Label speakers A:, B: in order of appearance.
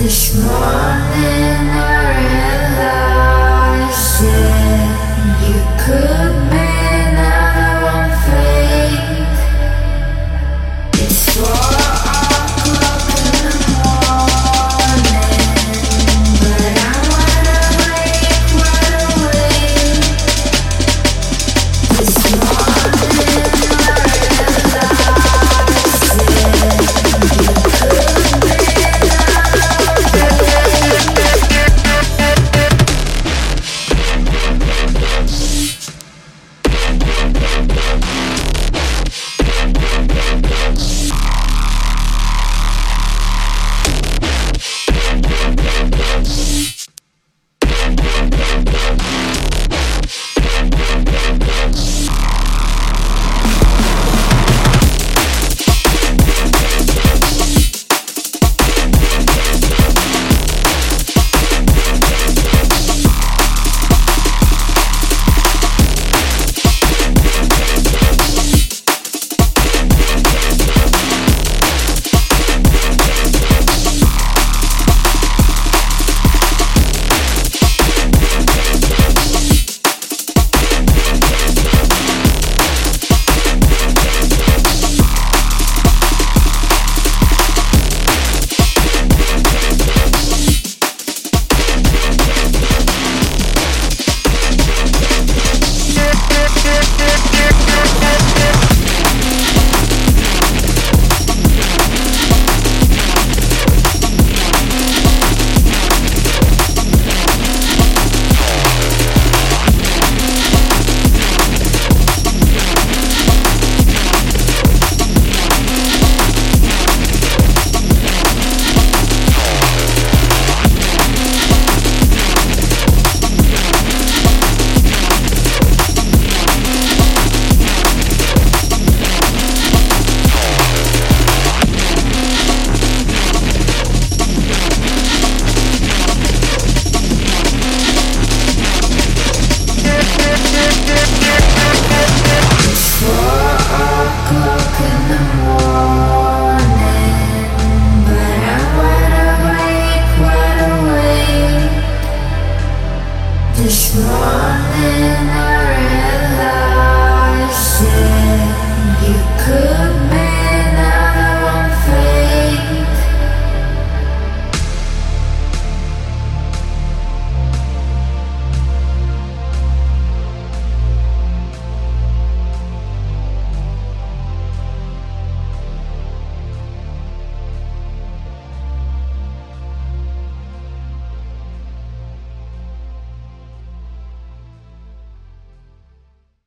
A: This morning. I this